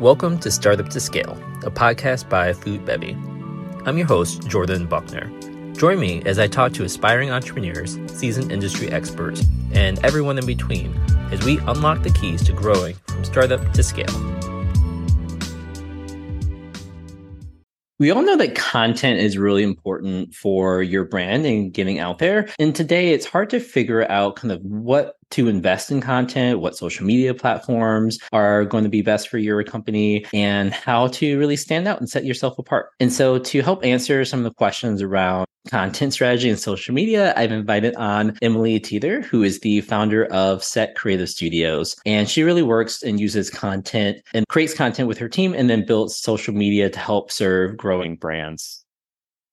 Welcome to Startup to Scale, a podcast by Foodbevy. I'm your host, Jordan Buckner. Join me as I talk to aspiring entrepreneurs, seasoned industry experts, and everyone in between as we unlock the keys to growing from startup to scale. We all know that content is really important for your brand and getting out there. And today it's hard to figure out kind of what to invest in content, what social media platforms are going to be best for your company, and how to really stand out and set yourself apart. And so, to help answer some of the questions around content strategy and social media, I've invited on Emily Teater, who is the founder of Set Creative Studios. And she really works and uses content and creates content with her team and then builds social media to help serve growing brands.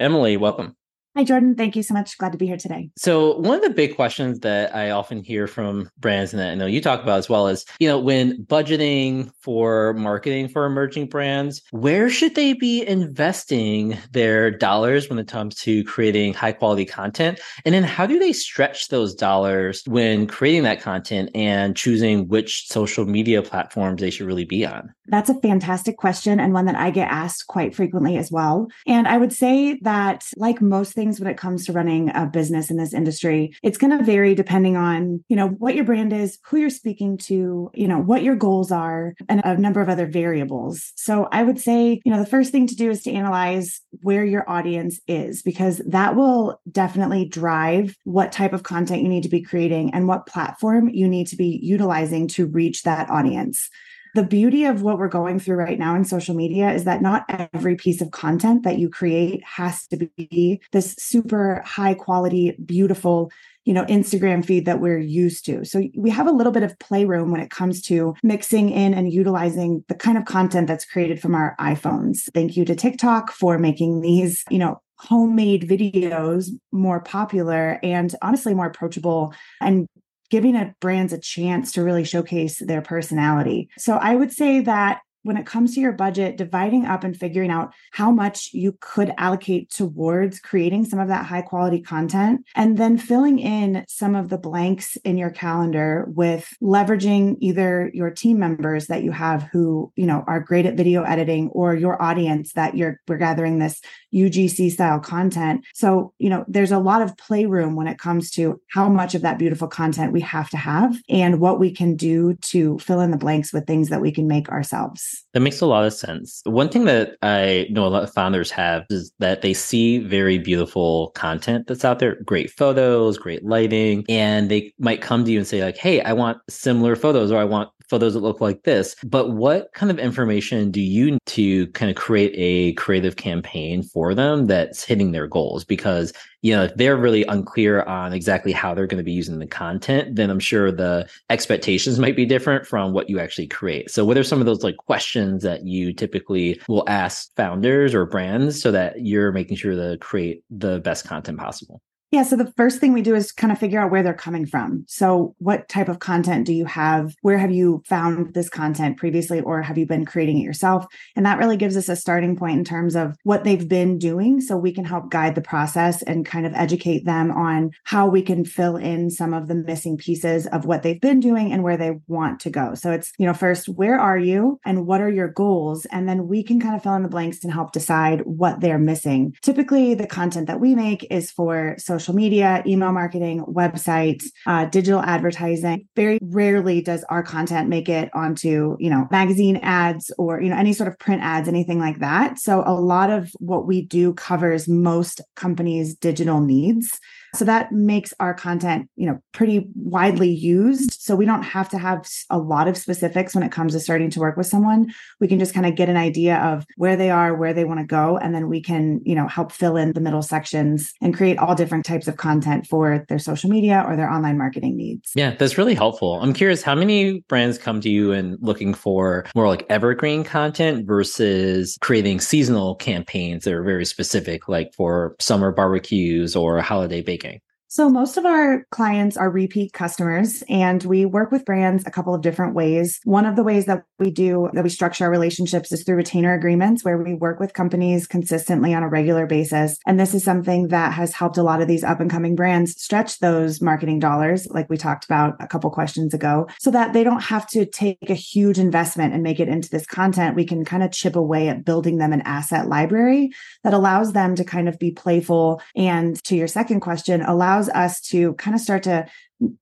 Emily, welcome. Hi, Jordan. Thank you so much. Glad to be here today. So, one of the big questions that I often hear from brands, and that I know you talk about as well, is you know, when budgeting for marketing for emerging brands, where should they be investing their dollars when it comes to creating high quality content? And then, how do they stretch those dollars when creating that content and choosing which social media platforms they should really be on? That's a fantastic question and one that I get asked quite frequently as well. And I would say that, like most things when it comes to running a business in this industry, it's going to vary depending on, you know, what your brand is, who you're speaking to, you know, what your goals are, and a number of other variables. So I would say, you know, the first thing to do is to analyze where your audience is, because that will definitely drive what type of content you need to be creating and what platform you need to be utilizing to reach that audience the beauty of what we're going through right now in social media is that not every piece of content that you create has to be this super high quality, beautiful you know instagram feed that we're used to. So we have a little bit of playroom when it comes to mixing in and utilizing the kind of content that's created from our iphones. Thank you to tiktok for making these you know homemade videos more popular and honestly more approachable and giving a brands a chance to really showcase their personality. So I would say that when it comes to your budget, dividing up and figuring out how much you could allocate towards creating some of that high quality content, and then filling in some of the blanks in your calendar with leveraging either your team members that you have who, you know, are great at video editing or your audience that you're we're gathering this UGC style content. So, you know, there's a lot of playroom when it comes to how much of that beautiful content we have to have and what we can do to fill in the blanks with things that we can make ourselves. That makes a lot of sense. One thing that I know a lot of founders have is that they see very beautiful content that's out there, great photos, great lighting, and they might come to you and say like, "Hey, I want similar photos or I want photos that look like this. But what kind of information do you need to kind of create a creative campaign for them that's hitting their goals? Because, you know, if they're really unclear on exactly how they're going to be using the content, then I'm sure the expectations might be different from what you actually create. So what are some of those like questions that you typically will ask founders or brands so that you're making sure to create the best content possible? Yeah. So the first thing we do is kind of figure out where they're coming from. So, what type of content do you have? Where have you found this content previously, or have you been creating it yourself? And that really gives us a starting point in terms of what they've been doing. So, we can help guide the process and kind of educate them on how we can fill in some of the missing pieces of what they've been doing and where they want to go. So, it's, you know, first, where are you and what are your goals? And then we can kind of fill in the blanks and help decide what they're missing. Typically, the content that we make is for social social media, email marketing, websites, uh, digital advertising. Very rarely does our content make it onto, you know, magazine ads or, you know, any sort of print ads, anything like that. So a lot of what we do covers most companies' digital needs. So that makes our content, you know, pretty widely used. So we don't have to have a lot of specifics when it comes to starting to work with someone. We can just kind of get an idea of where they are, where they want to go, and then we can, you know, help fill in the middle sections and create all different types of content for their social media or their online marketing needs. Yeah, that's really helpful. I'm curious how many brands come to you and looking for more like evergreen content versus creating seasonal campaigns that are very specific like for summer barbecues or holiday baking? So, most of our clients are repeat customers, and we work with brands a couple of different ways. One of the ways that we do that we structure our relationships is through retainer agreements, where we work with companies consistently on a regular basis. And this is something that has helped a lot of these up and coming brands stretch those marketing dollars, like we talked about a couple questions ago, so that they don't have to take a huge investment and make it into this content. We can kind of chip away at building them an asset library that allows them to kind of be playful. And to your second question, allow allows us to kind of start to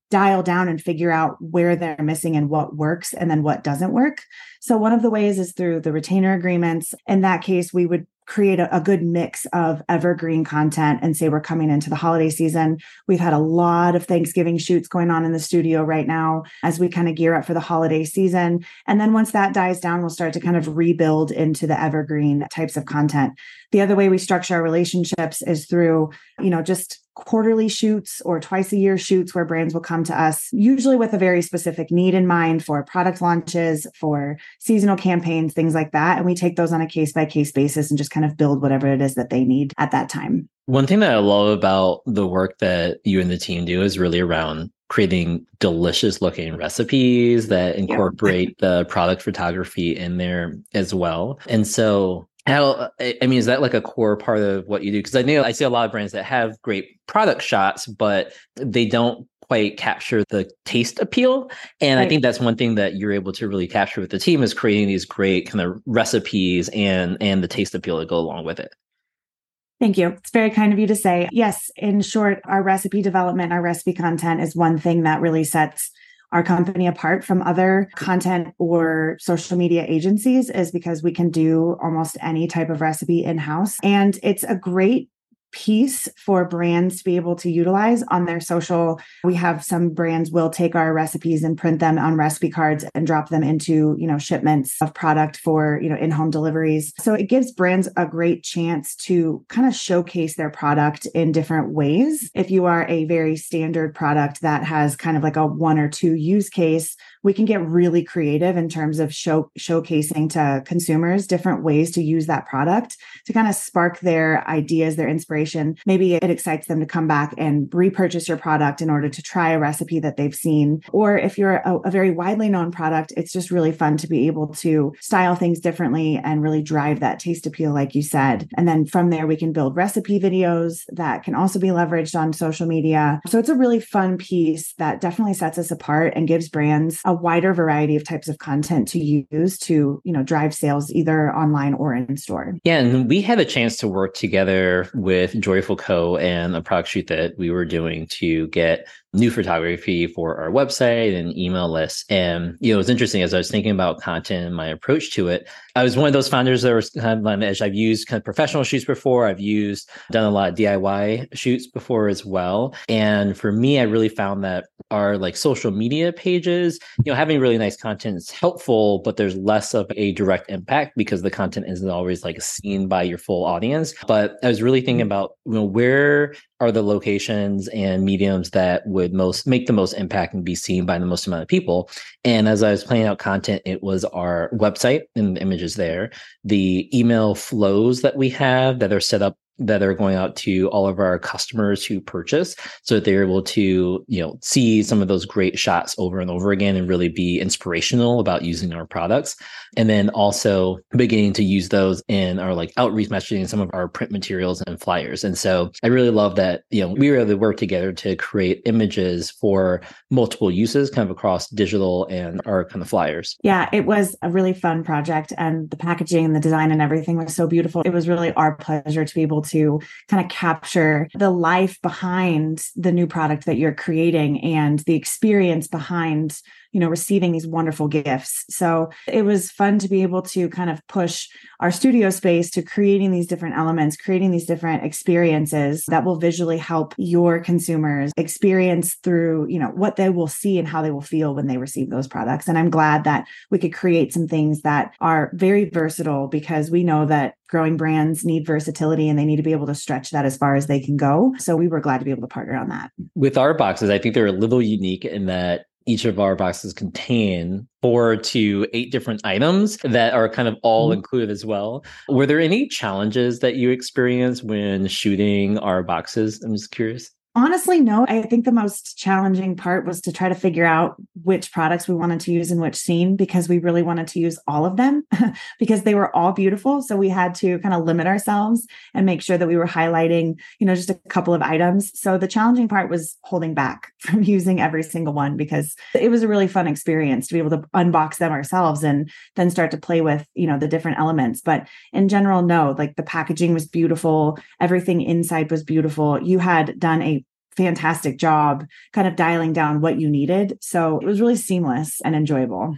dial down and figure out where they're missing and what works and then what doesn't work. So, one of the ways is through the retainer agreements. In that case, we would create a, a, good mix of evergreen content and say we're coming into the holiday season. We've had a lot of Thanksgiving shoots going on in the studio right now as we kind of gear up for the holiday season. And then once that dies down, we'll start to kind of rebuild into the evergreen types of content. The other way we structure our relationships is through, you know, just quarterly shoots or twice a year shoots where brands will come to us, usually with a very specific need in mind for product launches, for seasonal campaigns, things like that. And we take those on a case by case basis and just kind of build whatever it is that they need at that time. One thing that I love about the work that you and the team do is really around creating delicious looking recipes that incorporate yeah. the product photography in there as well. And so how i mean is that like a core part of what you do because i know i see a lot of brands that have great product shots but they don't quite capture the taste appeal and right. i think that's one thing that you're able to really capture with the team is creating these great kind of recipes and and the taste appeal that go along with it Thank you. It's very kind of you to say. Yes, in short, our recipe development, our recipe content is one thing that really sets our company apart from other content or social media agencies is because we can do almost any type of recipe in house. And it's a great piece for brands to be able to utilize on their social. We have some brands will take our recipes and print them on recipe cards and drop them into, you know, shipments of product for, you know, in-home deliveries. So it gives brands a great chance to kind of showcase their product in different ways. If you are a very standard product that has kind of like a one or two use case, we can get really creative in terms of show showcasing to consumers different ways to use that product to kind of spark their ideas, their inspiration. Maybe it excites them to come back and repurchase your product in order to try a recipe that they've seen. Or if you're a, a very widely known product, it's just really fun to be able to style things differently and really drive that taste appeal, like you said. And then from there, we can build recipe videos that can also be leveraged on social media. So it's a really fun piece that definitely sets us apart and gives brands a wider variety of types of content to use to, you know, drive sales either online or in store. Yeah. And we had a chance to work together with Joyful Co. and a product shoot that we were doing to get new photography for our website and email list. And, you know, it was interesting as I was thinking about content and my approach to it. I was one of those founders that was kind of on edge. I've used kind of professional shoots before. I've used, done a lot of DIY shoots before as well. And for me, I really found that our like social media pages, you know, having really nice content is helpful, but there's less of a direct impact because the content isn't always like seen by your full audience. But I was really thinking mm-hmm. about, you know, where are the locations and mediums that would most make the most impact and be seen by the most amount of people. And as I was planning out content, it was our website and the images there, the email flows that we have that are set up that are going out to all of our customers who purchase so that they're able to you know see some of those great shots over and over again and really be inspirational about using our products. And then also beginning to use those in our like outreach messaging some of our print materials and flyers. And so i really love that you know we really work together to create images for multiple uses kind of across digital and our kind of flyers. Yeah it was a really fun project and the packaging and the design and everything was so beautiful. It was really our pleasure to be able to kind of capture the life behind the new product that you're creating and the experience behind you know receiving these wonderful gifts so it was fun to be able to kind of push our studio space to creating these different elements creating these different experiences that will visually help your consumers experience through you know what they will see and how they will feel when they receive those products and i'm glad that we could create some things that are very versatile because we know that growing brands need versatility and they need to be able to stretch that as far as they can go. So we were glad to be able to partner on that. With our boxes, I think they're a little unique in that each of our boxes contain four to eight different items that are kind of all mm-hmm. included as well. Were there any challenges that you experienced when shooting our boxes? I'm just curious. Honestly, no. I think the most challenging part was to try to figure out which products we wanted to use in which scene because we really wanted to use all of them because they were all beautiful. So we had to kind of limit ourselves and make sure that we were highlighting, you know, just a couple of items. So the challenging part was holding back from using every single one because it was a really fun experience to be able to unbox them ourselves and then start to play with, you know, the different elements. But in general, no, like the packaging was beautiful. Everything inside was beautiful. You had done a fantastic job kind of dialing down what you needed. So it was really seamless and enjoyable.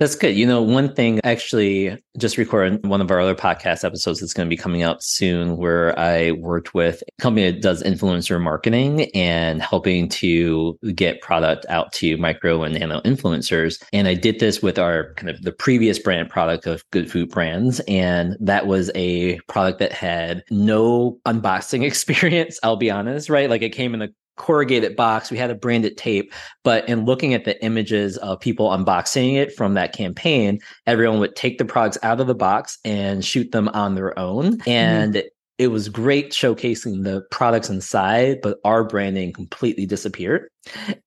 That's good. You know, one thing actually just recorded one of our other podcast episodes that's going to be coming out soon where I worked with a company that does influencer marketing and helping to get product out to micro and nano influencers. And I did this with our kind of the previous brand product of Good Food Brands. And that was a product that had no unboxing experience, I'll be honest, right? Like it came in a corrugated box. We had a branded tape, but in looking at the images of people unboxing it from that campaign, everyone would take the products out of the box and shoot them on their own. Mm-hmm. And mm-hmm. it was great showcasing the products inside, but our branding completely disappeared.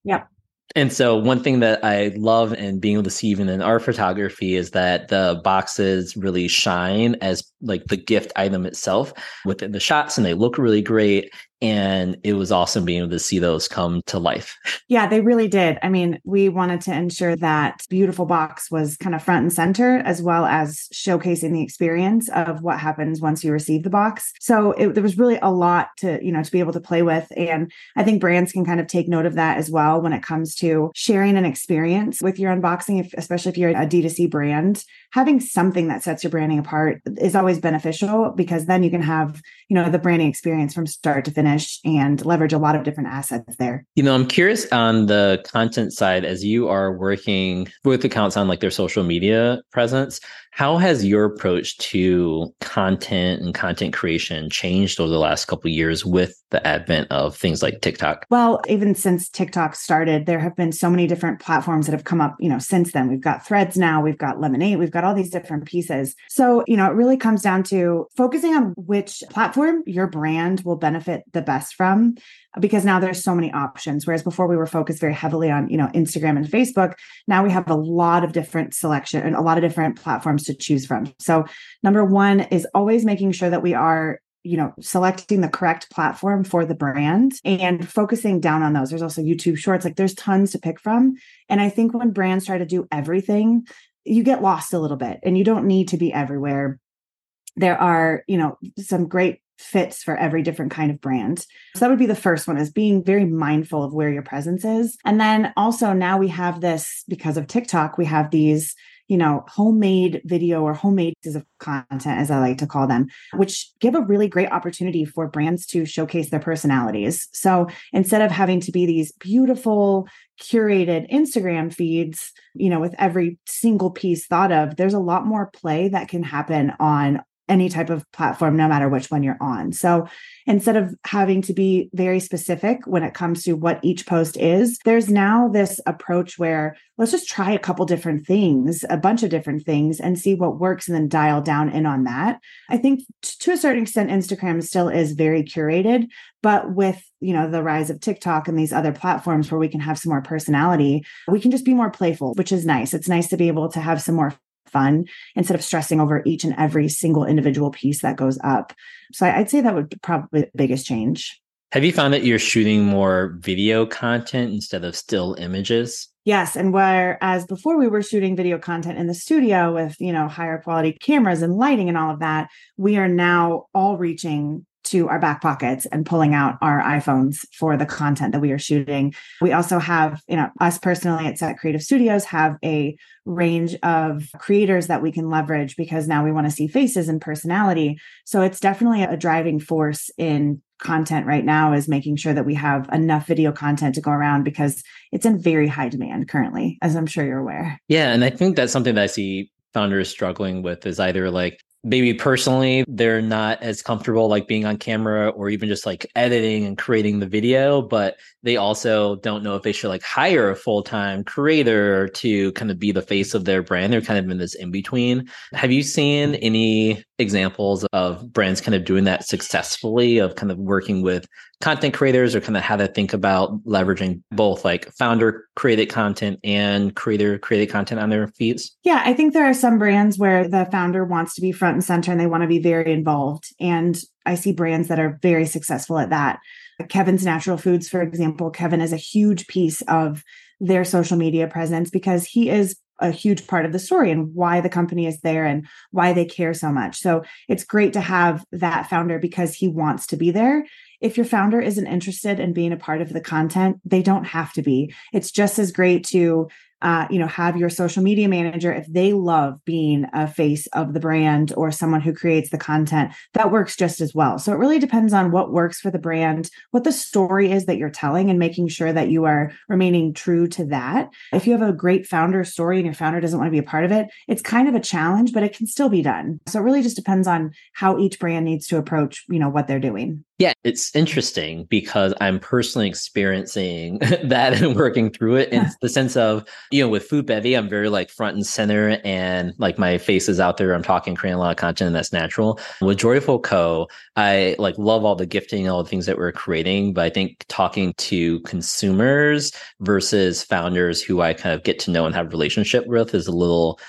Yeah. And so one thing that I love and being able to see even in our photography is that the boxes really shine as like the gift item itself within the shots and they look really great and it was awesome being able to see those come to life. Yeah, they really did. I mean, we wanted to ensure that beautiful box was kind of front and center as well as showcasing the experience of what happens once you receive the box. So it, there was really a lot to, you know, to be able to play with and I think brands can kind of take note of that as well when it comes to sharing an experience with your unboxing, if, especially if you're a D2C brand having something that sets your branding apart is always beneficial because then you can have, you know, the branding experience from start to finish and leverage a lot of different assets there. You know, I'm curious on the content side as you are working with accounts on like their social media presence. How has your approach to content and content creation changed over the last couple years with the advent of things like TikTok? Well, even since TikTok started, there have been so many different platforms that have come up, you know, since then. We've got Threads now, we've got Lemon8, we've got all these different pieces. So, you know, it really comes down to focusing on which platform your brand will benefit the best from because now there's so many options. Whereas before we were focused very heavily on you know instagram and facebook now we have a lot of different selection and a lot of different platforms to choose from. So number one is always making sure that we are you know selecting the correct platform for the brand and focusing down on those. There's also youtube shorts like there's tons to pick from. And i think when brands try to do everything you get lost a little bit and you don't need to be everywhere. There are you know some great fits for every different kind of brand. So that would be the first one is being very mindful of where your presence is. And then also now we have this because of TikTok, we have these you know, homemade video or homemade pieces of content, as I like to call them, which give a really great opportunity for brands to showcase their personalities. So instead of having to be these beautiful, curated Instagram feeds, you know, with every single piece thought of, there's a lot more play that can happen on any type of platform, no matter which one you're on. So instead of having to be very specific when it comes to what each post is, there's now this approach where let's just try a couple different things, a bunch of different things, and see what works and then dial down in on that. I think to a certain extent, Instagram still is very curated, but with you know the rise of TikTok and these other platforms where we can have some more personality, we can just be more playful, which is nice. It's nice to be able to have some more fun instead of stressing over each and every single individual piece that goes up. So I'd say that would be probably the biggest change. Have you found that you're shooting more video content instead of still images? Yes, and whereas before we were shooting video content in the studio with, you know, higher quality cameras and lighting and all of that, we are now all reaching to our back pockets and pulling out our iPhones for the content that we are shooting. We also have, you know, us personally at Set Creative Studios have a range of creators that we can leverage because now we want to see faces and personality. So it's definitely a driving force in content right now is making sure that we have enough video content to go around because it's in very high demand currently, as I'm sure you're aware. Yeah. And I think that's something that I see founders struggling with is either like maybe personally they're not as comfortable like being on camera or even just like editing and creating the video but they also don't know if they should like hire a full-time creator to kind of be the face of their brand. They're kind of in this in between have you seen any examples of brands kind of doing that successfully of kind of working with content creators or kind of how to think about leveraging both like founder created content and creator created content on their feeds? Yeah, I think there are some brands where the founder wants to be front and center and they want to be very involved. And I see brands that are very successful at that. Kevin's Natural Foods, for example, Kevin is a huge piece of their social media presence because he is a huge part of the story and why the company is there and why they care so much. So it's great to have that founder because he wants to be there. If your founder isn't interested in being a part of the content, they don't have to be. It's just as great to uh, you know, have your social media manager, if they love being a face of the brand or someone who creates the content, that works just as well. So it really depends on what works for the brand, what the story is that you're telling, and making sure that you are remaining true to that. If you have a great founder story and your founder doesn't want to be a part of it, it's kind of a challenge, but it can still be done. So it really just depends on how each brand needs to approach, you know, what they're doing. Yeah, it's interesting because I'm personally experiencing that and working through it in the sense of, you know, with Foodbevy, I'm very like front and center and like my face is out there. I'm talking, creating a lot of content and that's natural. With Joyful Co, I like love all the gifting, all the things that we're creating, but I think talking to consumers versus founders who I kind of get to know and have a relationship with is a little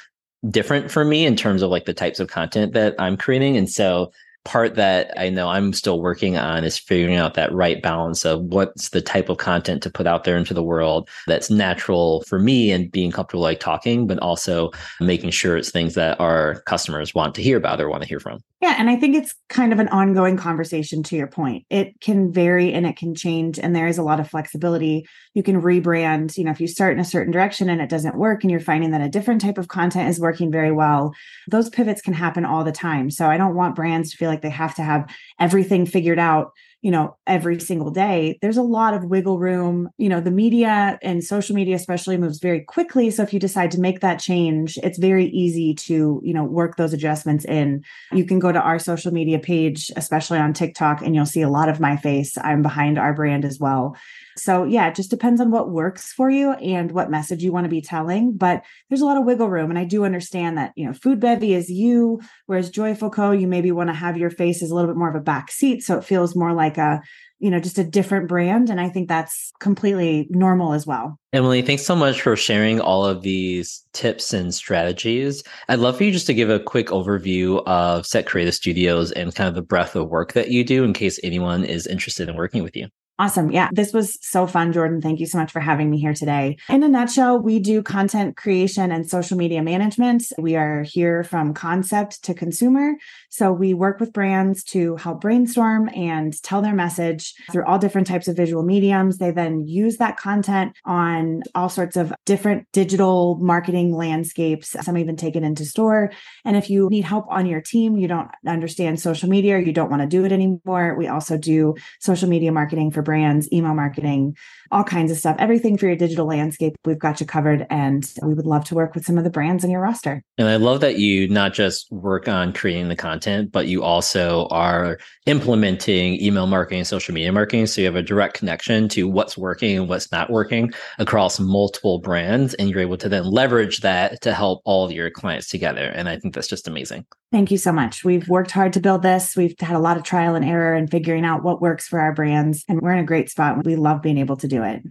different for me in terms of like the types of content that I'm creating. And so part that I know I'm still working on is figuring out that right balance of what's the type of content to put out there into the world that's natural for me and being comfortable like talking, but also making sure it's things that our customers want to hear about or want to hear from. Yeah. And I think it's kind of an ongoing conversation to your point. It can vary and it can change, and there is a lot of flexibility. You can rebrand, you know, if you start in a certain direction and it doesn't work and you're finding that a different type of content is working very well, those pivots can happen all the time. So I don't want brands to feel like they have to have everything figured out you know every single day there's a lot of wiggle room. You know the media and social media especially moves very quickly so if you decide to make that change it's very easy to you know work those adjustments in. You can go to our social media page especially on TikTok and you'll see a lot of my face. I'm behind our brand as well so yeah, it just depends on what works for you and what message you want to be telling. But there's a lot of wiggle room. And I do understand that, you know, Foodbevy is you, whereas Joyful Co, you maybe want to have your face as a little bit more of a back seat. So it feels more like a, you know, just a different brand. And I think that's completely normal as well. Emily, thanks so much for sharing all of these tips and strategies. I'd love for you just to give a quick overview of Set Creative Studios and kind of the breadth of work that you do in case anyone is interested in working with you. Awesome. Yeah, this was so fun, Jordan. Thank you so much for having me here today. In a nutshell, we do content creation and social media management. We are here from concept to consumer. So we work with brands to help brainstorm and tell their message through all different types of visual mediums. They then use that content on all sorts of different digital marketing landscapes. Some even take it into store. And if you need help on your team, you don't understand social media, you don't want to do it anymore. We also do social media marketing for brands, email marketing, all kinds of stuff, everything for your digital landscape. We've got you covered. And we would love to work with some of the brands in your roster. And I love that you not just work on creating the content, but you also are implementing email marketing, and social media marketing. So you have a direct connection to what's working and what's not working across multiple brands. And you're able to then leverage that to help all of your clients together. And I think that's just amazing. Thank you so much. We've worked hard to build this. We've had a lot of trial and error and figuring out what works for our brands. And we're in a great spot. We love being able to do it.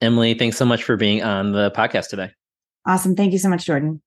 Emily, thanks so much for being on the podcast today. Awesome. Thank you so much, Jordan.